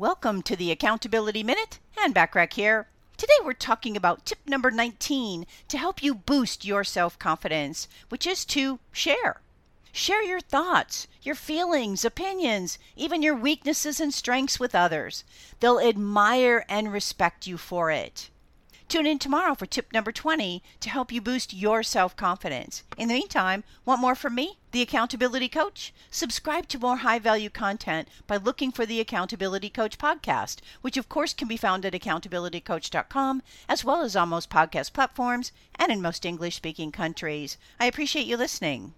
Welcome to the Accountability Minute. Anne Bachrach here. Today we're talking about tip number 19 to help you boost your self confidence, which is to share. Share your thoughts, your feelings, opinions, even your weaknesses and strengths with others. They'll admire and respect you for it. Tune in tomorrow for tip number 20 to help you boost your self confidence. In the meantime, want more from me, the Accountability Coach? Subscribe to more high value content by looking for the Accountability Coach podcast, which of course can be found at accountabilitycoach.com, as well as on most podcast platforms and in most English speaking countries. I appreciate you listening.